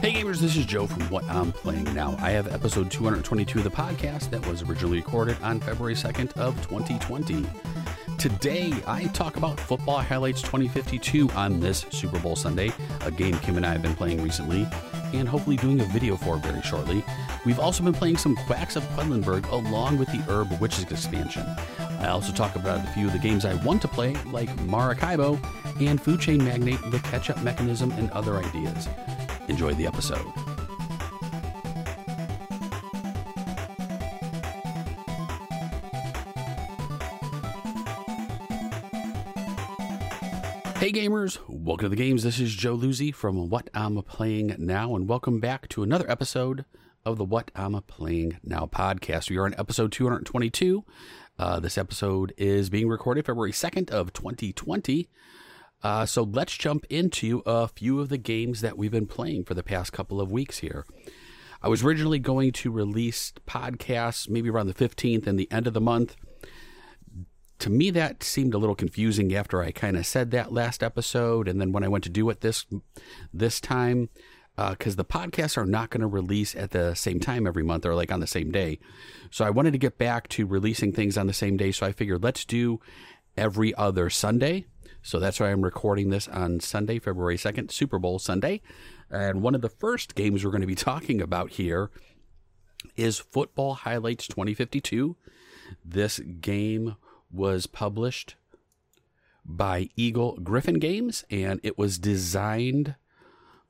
Hey gamers, this is Joe from What I'm Playing Now. I have episode 222 of the podcast that was originally recorded on February 2nd of 2020. Today, I talk about Football Highlights 2052 on this Super Bowl Sunday, a game Kim and I have been playing recently, and hopefully doing a video for very shortly. We've also been playing some Quacks of Quedlinburg along with the Herb Witches expansion. I also talk about a few of the games I want to play, like Maracaibo and Food Chain Magnate, the catch up mechanism, and other ideas. Enjoy the episode. Hey gamers, welcome to the games. This is Joe Luzzi from What I'm Playing Now, and welcome back to another episode of the What I'm Playing Now podcast. We are on episode 222. Uh, this episode is being recorded February 2nd of 2020. Uh, so let's jump into a few of the games that we've been playing for the past couple of weeks here. I was originally going to release podcasts maybe around the 15th and the end of the month to me that seemed a little confusing after I kind of said that last episode, and then when I went to do it this this time, because uh, the podcasts are not going to release at the same time every month or like on the same day. So I wanted to get back to releasing things on the same day. So I figured let's do every other Sunday. So that's why I'm recording this on Sunday, February 2nd, Super Bowl Sunday. And one of the first games we're going to be talking about here is Football Highlights 2052. This game was published by Eagle Gryphon Games, and it was designed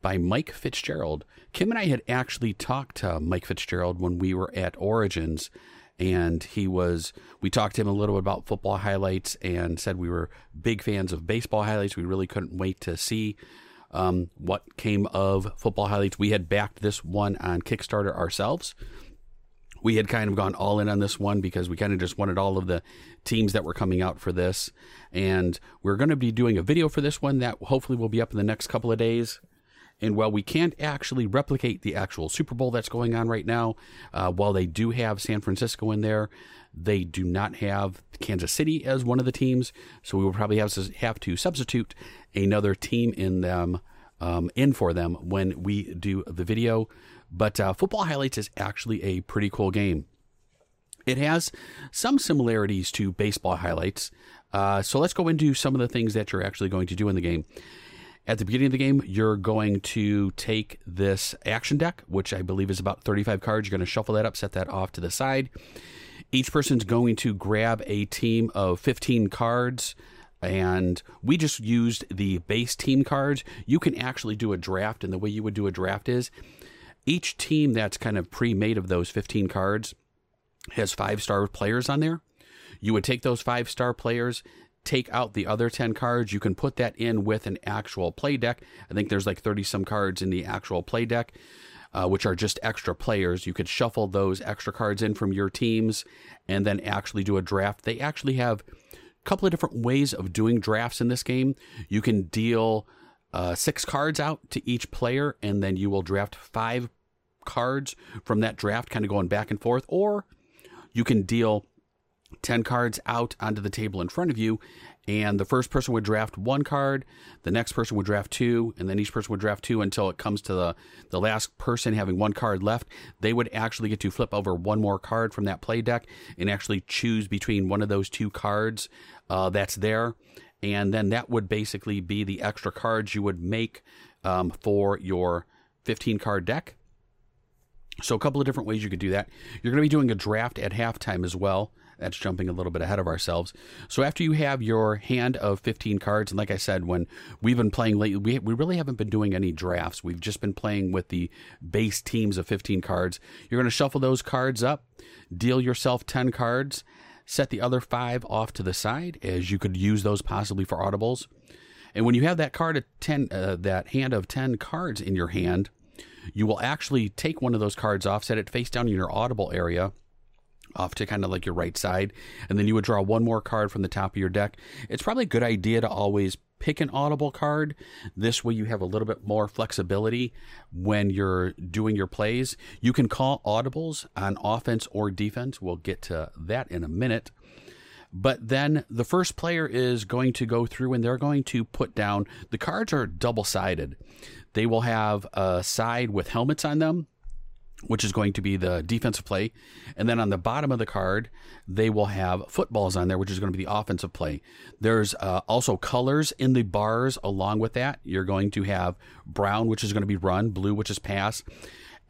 by Mike Fitzgerald. Kim and I had actually talked to Mike Fitzgerald when we were at Origins, and he was. We talked to him a little bit about football highlights, and said we were big fans of baseball highlights. We really couldn't wait to see um, what came of football highlights. We had backed this one on Kickstarter ourselves we had kind of gone all in on this one because we kind of just wanted all of the teams that were coming out for this. And we're going to be doing a video for this one that hopefully will be up in the next couple of days. And while we can't actually replicate the actual Super Bowl that's going on right now, uh, while they do have San Francisco in there, they do not have Kansas City as one of the teams. So we will probably have to, have to substitute another team in them um, in for them when we do the video. But uh, Football Highlights is actually a pretty cool game. It has some similarities to Baseball Highlights. Uh, so let's go into some of the things that you're actually going to do in the game. At the beginning of the game, you're going to take this action deck, which I believe is about 35 cards. You're going to shuffle that up, set that off to the side. Each person's going to grab a team of 15 cards and we just used the base team cards. You can actually do a draft, and the way you would do a draft is each team that's kind of pre made of those 15 cards has five star players on there. You would take those five star players, take out the other 10 cards. You can put that in with an actual play deck. I think there's like 30 some cards in the actual play deck. Uh, which are just extra players. You could shuffle those extra cards in from your teams and then actually do a draft. They actually have a couple of different ways of doing drafts in this game. You can deal uh, six cards out to each player, and then you will draft five cards from that draft, kind of going back and forth, or you can deal 10 cards out onto the table in front of you and the first person would draft one card the next person would draft two and then each person would draft two until it comes to the, the last person having one card left. They would actually get to flip over one more card from that play deck and actually choose between one of those two cards uh, that's there. And then that would basically be the extra cards you would make um, for your 15 card deck. So a couple of different ways you could do that. You're going to be doing a draft at halftime as well that's jumping a little bit ahead of ourselves. So after you have your hand of 15 cards, and like I said, when we've been playing lately, we, we really haven't been doing any drafts. We've just been playing with the base teams of 15 cards. You're going to shuffle those cards up, deal yourself 10 cards, set the other five off to the side, as you could use those possibly for audibles. And when you have that card of 10, uh, that hand of 10 cards in your hand, you will actually take one of those cards off, set it face down in your audible area, off to kind of like your right side, and then you would draw one more card from the top of your deck. It's probably a good idea to always pick an audible card. This way, you have a little bit more flexibility when you're doing your plays. You can call audibles on offense or defense. We'll get to that in a minute. But then the first player is going to go through and they're going to put down the cards are double sided. They will have a side with helmets on them, which is going to be the defensive play. And then on the bottom of the card, they will have footballs on there, which is going to be the offensive play. There's uh, also colors in the bars along with that. You're going to have brown, which is going to be run, blue, which is pass.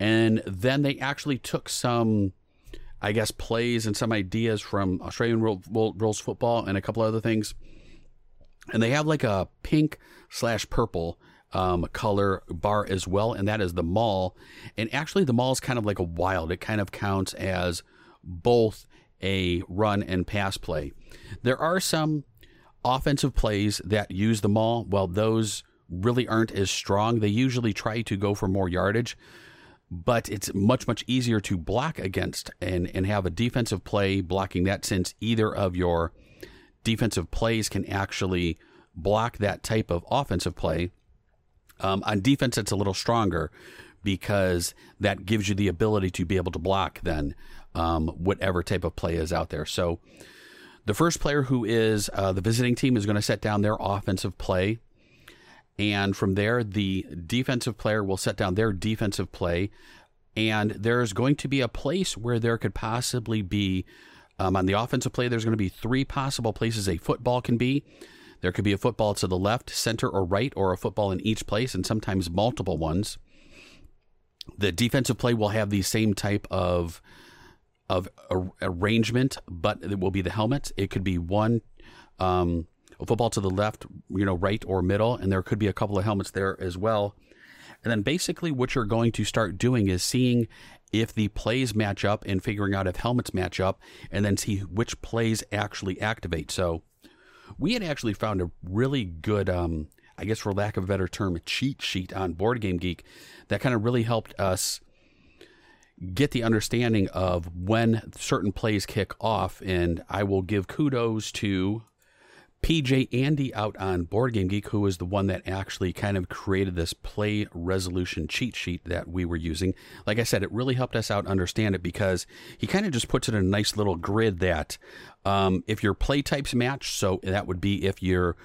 And then they actually took some I guess, plays and some ideas from Australian rules football and a couple other things. And they have like a pink slash purple um, color bar as well, and that is the mall. And actually, the mall is kind of like a wild. It kind of counts as both a run and pass play. There are some offensive plays that use the mall. Well, those really aren't as strong. They usually try to go for more yardage but it's much much easier to block against and and have a defensive play blocking that since either of your defensive plays can actually block that type of offensive play. Um, on defense, it's a little stronger because that gives you the ability to be able to block then um, whatever type of play is out there. So the first player who is uh, the visiting team is going to set down their offensive play. And from there, the defensive player will set down their defensive play. And there's going to be a place where there could possibly be, um, on the offensive play, there's going to be three possible places a football can be. There could be a football to the left, center, or right, or a football in each place, and sometimes multiple ones. The defensive play will have the same type of of arrangement, but it will be the helmet. It could be one um, football to the left, you know, right or middle, and there could be a couple of helmets there as well. And then basically what you're going to start doing is seeing if the plays match up and figuring out if helmets match up and then see which plays actually activate. So we had actually found a really good um, I guess for lack of a better term, a cheat sheet on Board Game Geek that kind of really helped us get the understanding of when certain plays kick off. And I will give kudos to PJ Andy out on Board Game Geek, who was the one that actually kind of created this play resolution cheat sheet that we were using. Like I said, it really helped us out understand it because he kind of just puts it in a nice little grid that um, if your play types match, so that would be if your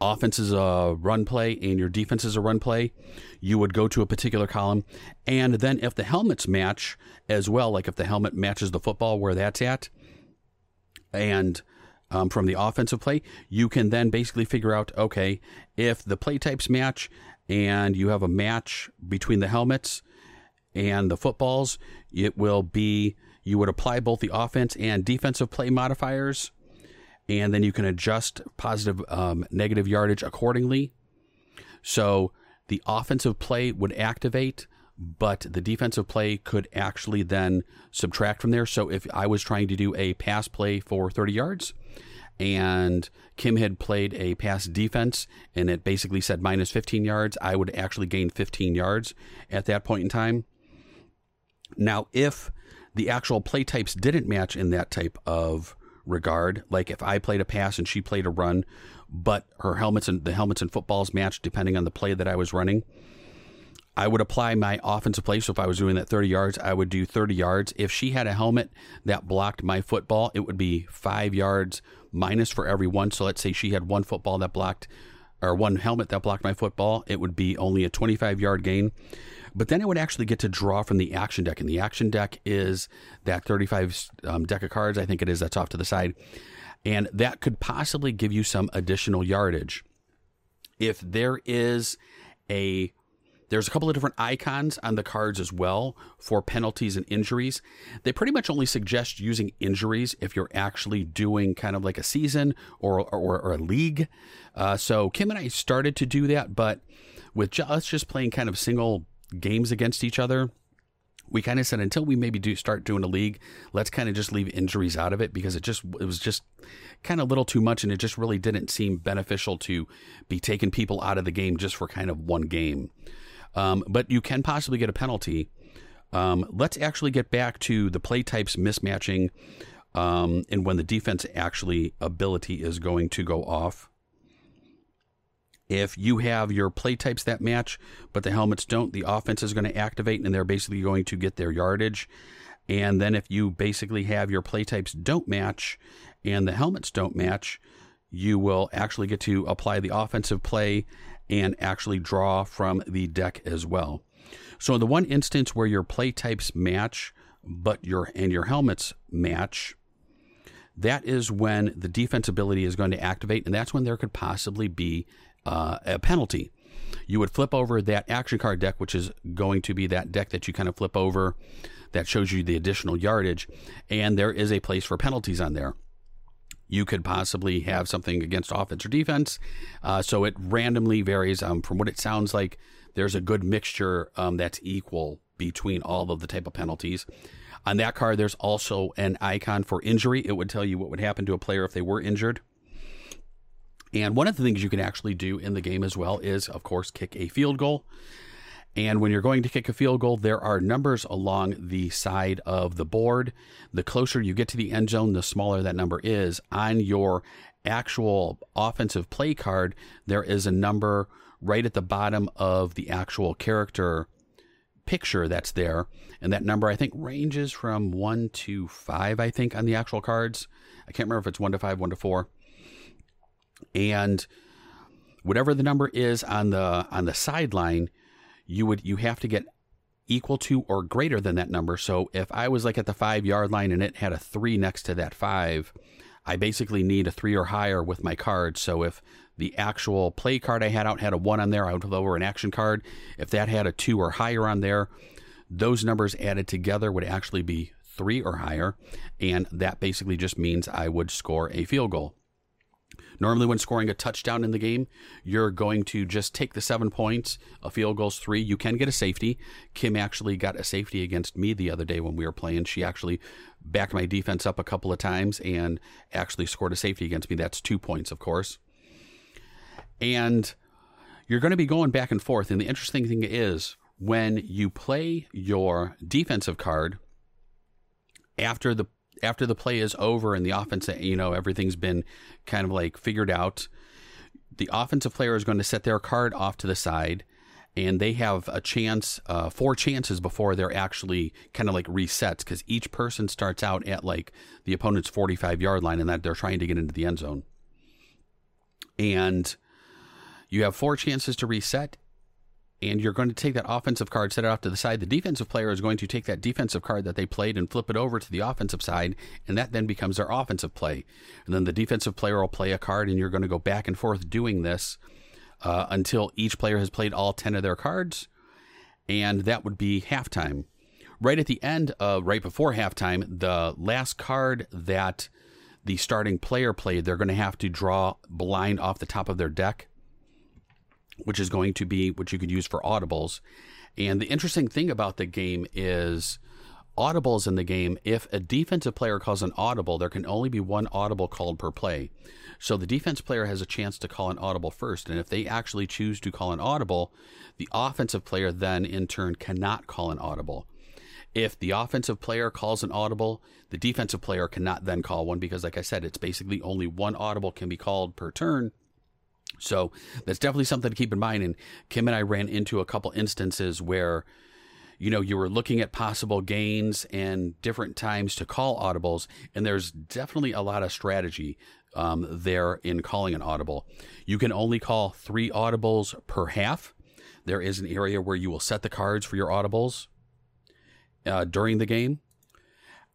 offense is a run play and your defense is a run play, you would go to a particular column. And then if the helmets match as well, like if the helmet matches the football where that's at, and um, from the offensive play, you can then basically figure out okay, if the play types match and you have a match between the helmets and the footballs, it will be you would apply both the offense and defensive play modifiers, and then you can adjust positive, um, negative yardage accordingly. So the offensive play would activate, but the defensive play could actually then subtract from there. So if I was trying to do a pass play for 30 yards, and Kim had played a pass defense and it basically said minus 15 yards, I would actually gain 15 yards at that point in time. Now, if the actual play types didn't match in that type of regard, like if I played a pass and she played a run, but her helmets and the helmets and footballs matched depending on the play that I was running, I would apply my offensive play. So if I was doing that 30 yards, I would do 30 yards. If she had a helmet that blocked my football, it would be five yards minus for every one. So let's say she had one football that blocked, or one helmet that blocked my football, it would be only a 25 yard gain. But then I would actually get to draw from the action deck. And the action deck is that 35 um, deck of cards, I think it is, that's off to the side. And that could possibly give you some additional yardage. If there is a there's a couple of different icons on the cards as well for penalties and injuries. They pretty much only suggest using injuries if you're actually doing kind of like a season or, or, or a league. Uh, so Kim and I started to do that, but with just, us just playing kind of single games against each other, we kind of said until we maybe do start doing a league, let's kind of just leave injuries out of it because it just it was just kind of a little too much and it just really didn't seem beneficial to be taking people out of the game just for kind of one game. Um, but you can possibly get a penalty. Um, let's actually get back to the play types mismatching um, and when the defense actually ability is going to go off. If you have your play types that match, but the helmets don't, the offense is going to activate and they're basically going to get their yardage. And then if you basically have your play types don't match and the helmets don't match, you will actually get to apply the offensive play and actually draw from the deck as well. So in the one instance where your play types match, but your and your helmets match, that is when the defense ability is going to activate, and that's when there could possibly be uh, a penalty. You would flip over that action card deck, which is going to be that deck that you kind of flip over that shows you the additional yardage, and there is a place for penalties on there you could possibly have something against offense or defense. Uh, so it randomly varies. Um, from what it sounds like, there's a good mixture um, that's equal between all of the type of penalties. On that card, there's also an icon for injury. It would tell you what would happen to a player if they were injured. And one of the things you can actually do in the game as well is, of course, kick a field goal. And when you're going to kick a field goal, there are numbers along the side of the board. The closer you get to the end zone, the smaller that number is. On your actual offensive play card, there is a number right at the bottom of the actual character picture that's there. And that number, I think, ranges from one to five, I think, on the actual cards. I can't remember if it's one to five, one to four. And whatever the number is on the on the sideline, you would you have to get equal to or greater than that number. So if I was like at the five yard line and it had a three next to that five, I basically need a three or higher with my card. So if the actual play card I had out had a one on there, I would lower an action card. If that had a two or higher on there, those numbers added together would actually be three or higher. And that basically just means I would score a field goal. Normally, when scoring a touchdown in the game, you're going to just take the seven points. A field goal's three. You can get a safety. Kim actually got a safety against me the other day when we were playing. She actually backed my defense up a couple of times and actually scored a safety against me. That's two points, of course. And you're going to be going back and forth. And the interesting thing is, when you play your defensive card after the after the play is over and the offense, you know, everything's been kind of like figured out, the offensive player is going to set their card off to the side and they have a chance, uh, four chances before they're actually kind of like resets because each person starts out at like the opponent's 45 yard line and that they're trying to get into the end zone. And you have four chances to reset and you're going to take that offensive card, set it off to the side. The defensive player is going to take that defensive card that they played and flip it over to the offensive side, and that then becomes their offensive play. And then the defensive player will play a card, and you're going to go back and forth doing this uh, until each player has played all 10 of their cards, and that would be halftime. Right at the end, uh, right before halftime, the last card that the starting player played, they're going to have to draw blind off the top of their deck which is going to be what you could use for audibles. And the interesting thing about the game is audibles in the game, if a defensive player calls an audible, there can only be one audible called per play. So the defense player has a chance to call an audible first. And if they actually choose to call an audible, the offensive player then in turn cannot call an audible. If the offensive player calls an audible, the defensive player cannot then call one because, like I said, it's basically only one audible can be called per turn. So that's definitely something to keep in mind. And Kim and I ran into a couple instances where, you know, you were looking at possible gains and different times to call audibles, and there's definitely a lot of strategy um, there in calling an audible. You can only call three audibles per half. There is an area where you will set the cards for your audibles uh, during the game.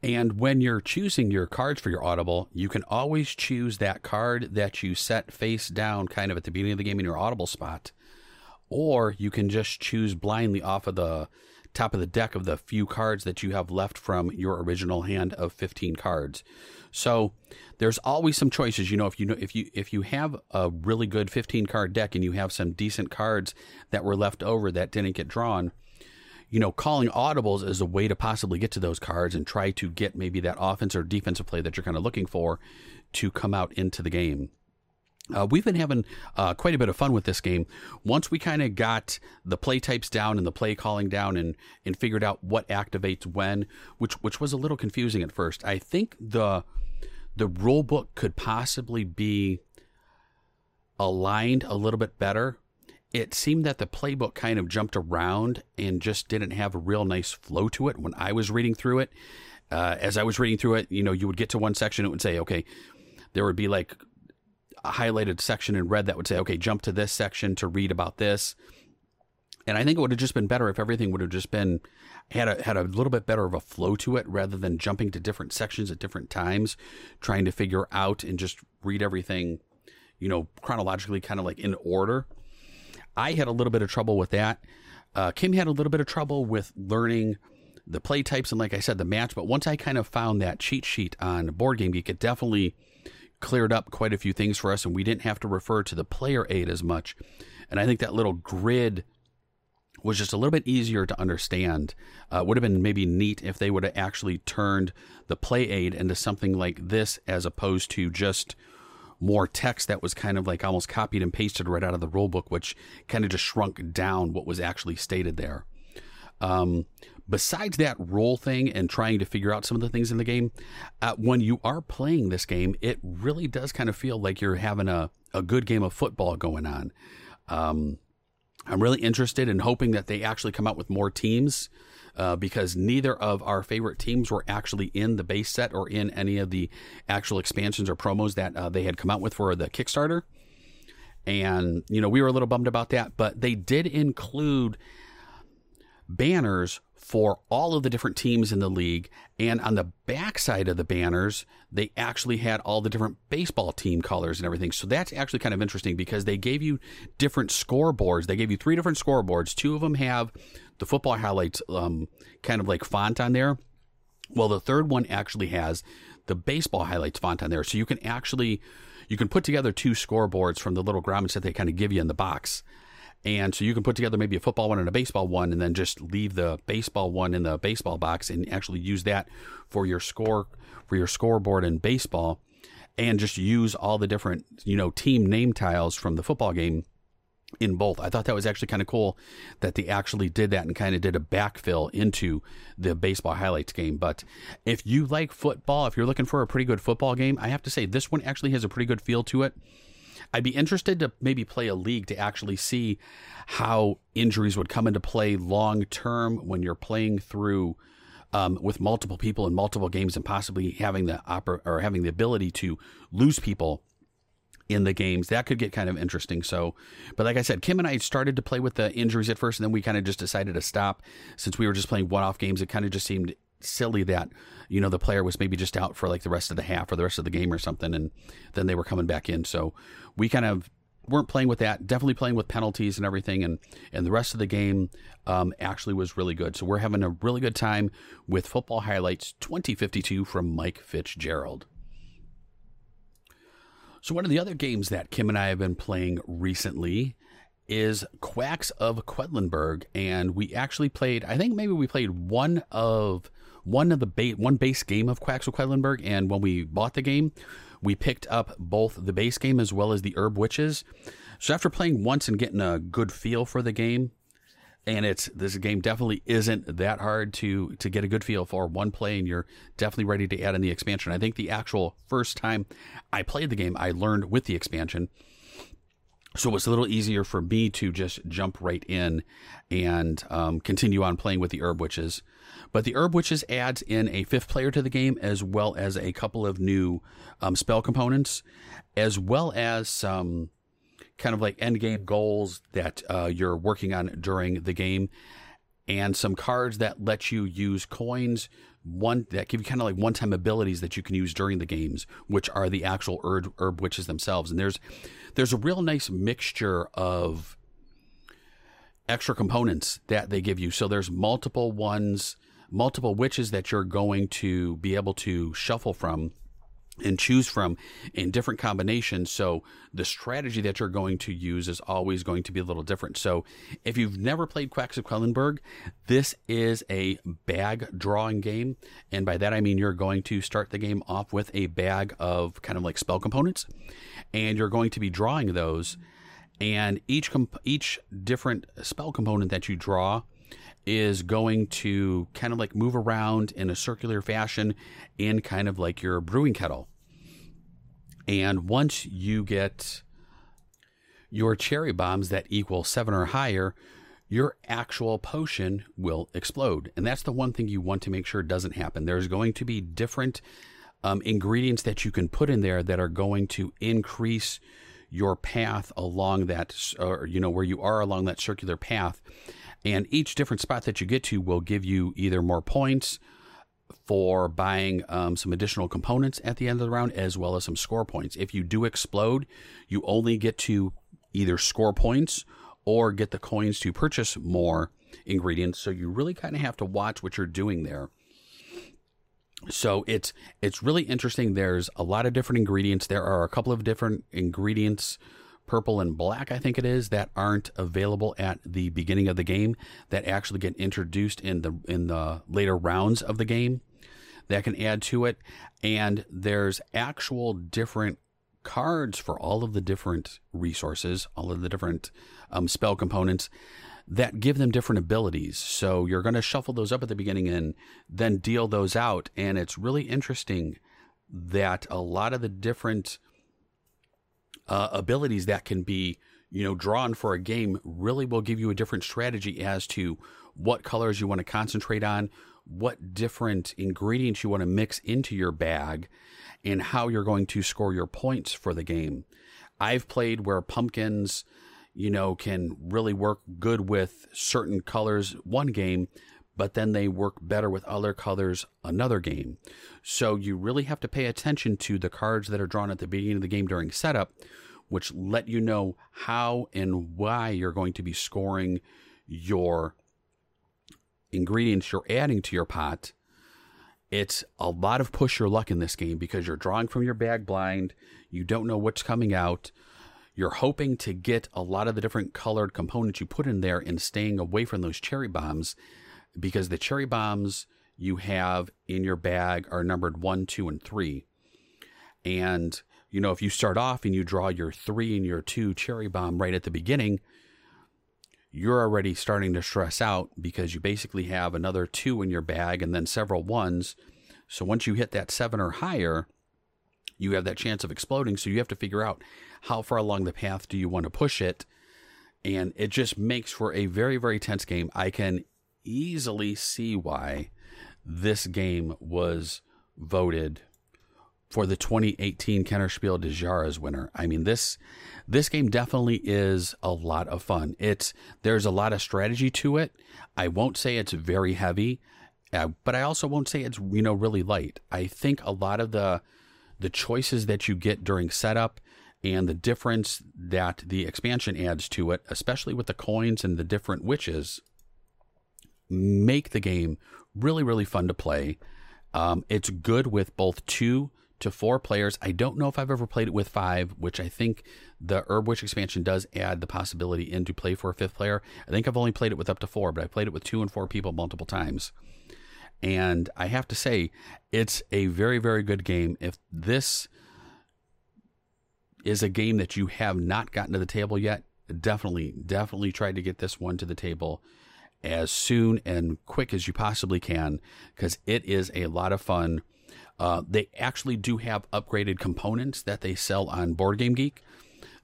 And when you're choosing your cards for your Audible, you can always choose that card that you set face down kind of at the beginning of the game in your Audible spot. Or you can just choose blindly off of the top of the deck of the few cards that you have left from your original hand of 15 cards. So there's always some choices. You know, if you know if you if you have a really good 15 card deck and you have some decent cards that were left over that didn't get drawn, you know, calling audibles is a way to possibly get to those cards and try to get maybe that offense or defensive play that you're kind of looking for to come out into the game. Uh, we've been having uh, quite a bit of fun with this game. Once we kind of got the play types down and the play calling down and, and figured out what activates when, which which was a little confusing at first. I think the the rule book could possibly be aligned a little bit better it seemed that the playbook kind of jumped around and just didn't have a real nice flow to it when I was reading through it. Uh, as I was reading through it, you know, you would get to one section, it would say, okay, there would be like a highlighted section in red that would say, okay, jump to this section to read about this. And I think it would have just been better if everything would have just been had a had a little bit better of a flow to it rather than jumping to different sections at different times, trying to figure out and just read everything, you know, chronologically, kind of like in order. I had a little bit of trouble with that. Uh, Kim had a little bit of trouble with learning the play types and, like I said, the match. But once I kind of found that cheat sheet on Board Game Geek, it definitely cleared up quite a few things for us, and we didn't have to refer to the player aid as much. And I think that little grid was just a little bit easier to understand. Uh, would have been maybe neat if they would have actually turned the play aid into something like this as opposed to just more text that was kind of like almost copied and pasted right out of the rule book, which kind of just shrunk down what was actually stated there. Um, besides that role thing and trying to figure out some of the things in the game, uh, when you are playing this game, it really does kind of feel like you're having a, a good game of football going on. Um, I'm really interested in hoping that they actually come out with more teams uh, because neither of our favorite teams were actually in the base set or in any of the actual expansions or promos that uh, they had come out with for the Kickstarter. And, you know, we were a little bummed about that, but they did include banners for all of the different teams in the league. And on the backside of the banners, they actually had all the different baseball team colors and everything. So that's actually kind of interesting because they gave you different scoreboards. They gave you three different scoreboards. Two of them have the football highlights um, kind of like font on there. Well, the third one actually has the baseball highlights font on there. So you can actually you can put together two scoreboards from the little grommets that they kind of give you in the box. And so you can put together maybe a football one and a baseball one, and then just leave the baseball one in the baseball box and actually use that for your score for your scoreboard in baseball, and just use all the different you know team name tiles from the football game in both. I thought that was actually kind of cool that they actually did that and kind of did a backfill into the baseball highlights game. But if you like football, if you're looking for a pretty good football game, I have to say this one actually has a pretty good feel to it. I'd be interested to maybe play a league to actually see how injuries would come into play long term when you're playing through um, with multiple people in multiple games and possibly having the oper- or having the ability to lose people in the games. That could get kind of interesting. So, but like I said, Kim and I started to play with the injuries at first, and then we kind of just decided to stop since we were just playing one off games. It kind of just seemed silly that you know the player was maybe just out for like the rest of the half or the rest of the game or something and then they were coming back in so we kind of weren't playing with that definitely playing with penalties and everything and and the rest of the game um, actually was really good so we're having a really good time with football highlights 2052 from mike fitzgerald so one of the other games that kim and i have been playing recently is Quacks of Quedlinburg, and we actually played. I think maybe we played one of one of the ba- one base game of of Quedlinburg, and when we bought the game, we picked up both the base game as well as the Herb Witches. So after playing once and getting a good feel for the game, and it's this game definitely isn't that hard to to get a good feel for one play, and you're definitely ready to add in the expansion. I think the actual first time I played the game, I learned with the expansion. So it was a little easier for me to just jump right in and um, continue on playing with the Herb Witches. But the Herb Witches adds in a fifth player to the game, as well as a couple of new um, spell components, as well as some kind of like end game goals that uh, you're working on during the game, and some cards that let you use coins. One that give you kind of like one time abilities that you can use during the games, which are the actual herb, herb witches themselves. And there's there's a real nice mixture of extra components that they give you. So there's multiple ones multiple witches that you're going to be able to shuffle from and choose from in different combinations. So the strategy that you're going to use is always going to be a little different. So if you've never played Quacks of Quedlinburg, this is a bag drawing game. And by that, I mean you're going to start the game off with a bag of kind of like spell components and you're going to be drawing those. And each, comp- each different spell component that you draw is going to kind of like move around in a circular fashion in kind of like your brewing kettle. And once you get your cherry bombs that equal seven or higher, your actual potion will explode. And that's the one thing you want to make sure doesn't happen. There's going to be different um, ingredients that you can put in there that are going to increase your path along that, or you know, where you are along that circular path. And each different spot that you get to will give you either more points for buying um, some additional components at the end of the round, as well as some score points. If you do explode, you only get to either score points or get the coins to purchase more ingredients. So you really kind of have to watch what you're doing there. So it's it's really interesting. There's a lot of different ingredients. There are a couple of different ingredients, purple and black, I think it is, that aren't available at the beginning of the game that actually get introduced in the in the later rounds of the game that can add to it. And there's actual different cards for all of the different resources, all of the different um, spell components that give them different abilities. So you're going to shuffle those up at the beginning and then deal those out. And it's really interesting that a lot of the different uh, abilities that can be, you know, drawn for a game really will give you a different strategy as to what colors you want to concentrate on, what different ingredients you want to mix into your bag, and how you're going to score your points for the game. I've played where pumpkins you know, can really work good with certain colors one game, but then they work better with other colors another game. So you really have to pay attention to the cards that are drawn at the beginning of the game during setup, which let you know how and why you're going to be scoring your ingredients you're adding to your pot. It's a lot of push your luck in this game because you're drawing from your bag blind. You don't know what's coming out. You're hoping to get a lot of the different colored components you put in there and staying away from those cherry bombs because the cherry bombs you have in your bag are numbered one, two, and three. And, you know, if you start off and you draw your three and your two cherry bomb right at the beginning, you're already starting to stress out because you basically have another two in your bag and then several ones. So once you hit that seven or higher, you have that chance of exploding. So you have to figure out how far along the path do you want to push it. And it just makes for a very, very tense game. I can easily see why this game was voted for the 2018 Kennerspiel de Jahres winner. I mean, this this game definitely is a lot of fun. It's there's a lot of strategy to it. I won't say it's very heavy, uh, but I also won't say it's you know really light. I think a lot of the the choices that you get during setup and the difference that the expansion adds to it, especially with the coins and the different witches, make the game really, really fun to play. Um, it's good with both two to four players. I don't know if I've ever played it with five, which I think the Herb Witch expansion does add the possibility into play for a fifth player. I think I've only played it with up to four, but I played it with two and four people multiple times. And I have to say, it's a very, very good game. If this is a game that you have not gotten to the table yet, definitely, definitely try to get this one to the table as soon and quick as you possibly can because it is a lot of fun. Uh, they actually do have upgraded components that they sell on Board Game Geek.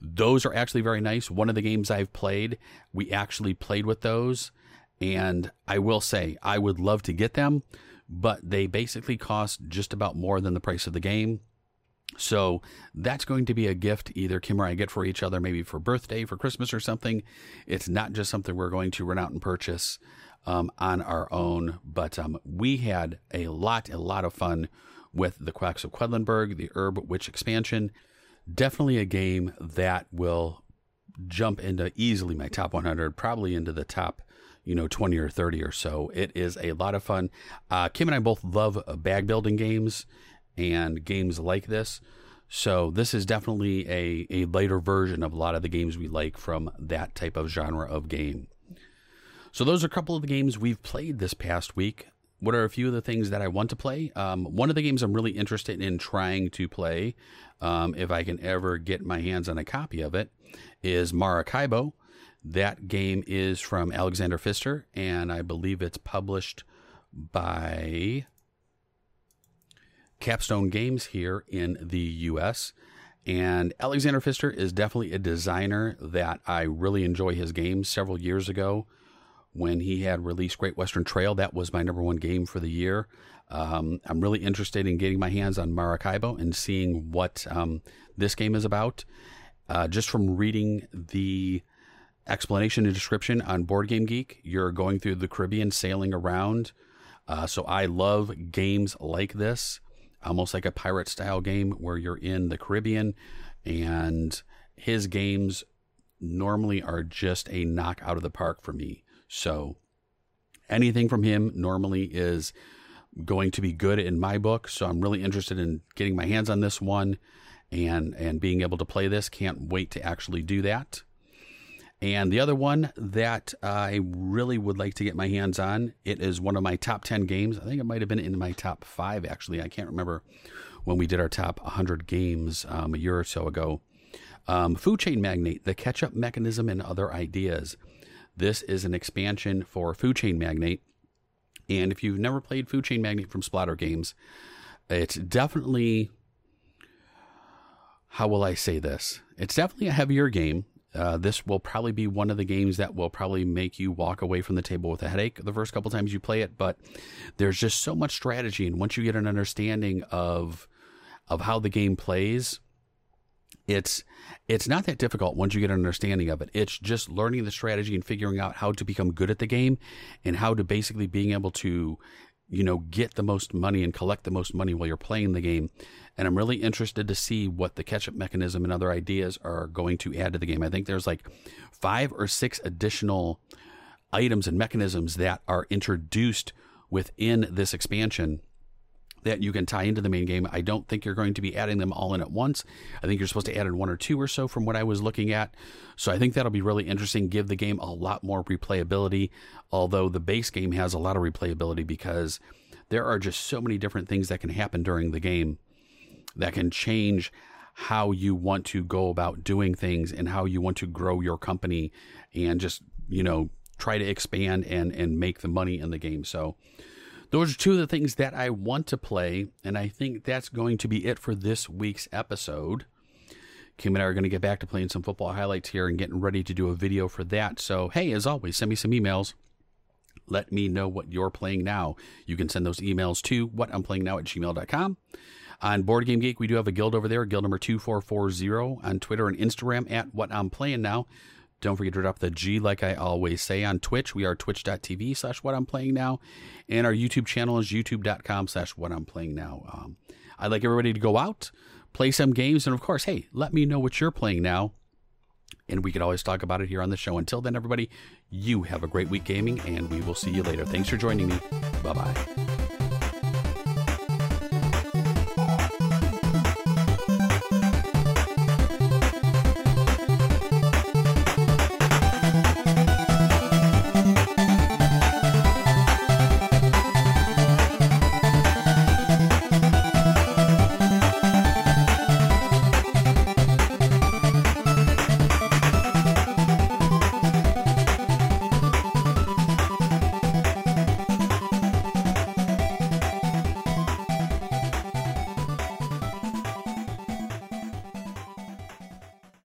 Those are actually very nice. One of the games I've played, we actually played with those and I will say, I would love to get them, but they basically cost just about more than the price of the game. So that's going to be a gift either Kim or I get for each other, maybe for birthday, for Christmas, or something. It's not just something we're going to run out and purchase um, on our own, but um, we had a lot, a lot of fun with the Quacks of Quedlinburg, the Herb Witch expansion. Definitely a game that will jump into easily my top 100, probably into the top you know, 20 or 30 or so. It is a lot of fun. Uh, Kim and I both love bag building games and games like this. So this is definitely a, a later version of a lot of the games we like from that type of genre of game. So those are a couple of the games we've played this past week. What are a few of the things that I want to play? Um, one of the games I'm really interested in trying to play, um, if I can ever get my hands on a copy of it, is Maracaibo. That game is from Alexander Pfister, and I believe it's published by Capstone Games here in the US. And Alexander Pfister is definitely a designer that I really enjoy his games. Several years ago, when he had released Great Western Trail. That was my number one game for the year. Um, I'm really interested in getting my hands on Maracaibo and seeing what um, this game is about. Uh, just from reading the explanation and description on Board Game Geek, you're going through the Caribbean, sailing around. Uh, so I love games like this, almost like a pirate style game where you're in the Caribbean, and his games normally are just a knock out of the park for me. So anything from him normally is going to be good in my book. So I'm really interested in getting my hands on this one and and being able to play this. Can't wait to actually do that. And the other one that I really would like to get my hands on, it is one of my top 10 games. I think it might have been in my top five, actually. I can't remember when we did our top 100 games um, a year or so ago. Um, Food Chain Magnate, The Catch Up Mechanism and Other Ideas. This is an expansion for Food Chain Magnate. And if you've never played Food Chain Magnate from Splotter Games, it's definitely how will I say this? It's definitely a heavier game. Uh, this will probably be one of the games that will probably make you walk away from the table with a headache the first couple times you play it. But there's just so much strategy, and once you get an understanding of of how the game plays, it's it's not that difficult once you get an understanding of it. It's just learning the strategy and figuring out how to become good at the game, and how to basically being able to you know, get the most money and collect the most money while you're playing the game. And I'm really interested to see what the catch up mechanism and other ideas are going to add to the game. I think there's like five or six additional items and mechanisms that are introduced within this expansion that you can tie into the main game. I don't think you're going to be adding them all in at once. I think you're supposed to add in one or two or so from what I was looking at. So I think that'll be really interesting, give the game a lot more replayability, although the base game has a lot of replayability because there are just so many different things that can happen during the game that can change how you want to go about doing things and how you want to grow your company and just, you know, try to expand and and make the money in the game. So those are two of the things that I want to play, and I think that's going to be it for this week's episode. Kim and I are going to get back to playing some football highlights here and getting ready to do a video for that. So, hey, as always, send me some emails. Let me know what you're playing now. You can send those emails to whati'mplayingnow at gmail.com. On Board Game Geek, we do have a guild over there, guild number 2440 on Twitter and Instagram at What I'm Playing Now. Don't forget to drop the G like I always say on Twitch. We are twitch.tv slash what I'm playing now. And our YouTube channel is youtube.com slash what I'm playing now. Um, I'd like everybody to go out, play some games, and of course, hey, let me know what you're playing now. And we could always talk about it here on the show. Until then, everybody, you have a great week gaming, and we will see you later. Thanks for joining me. Bye bye.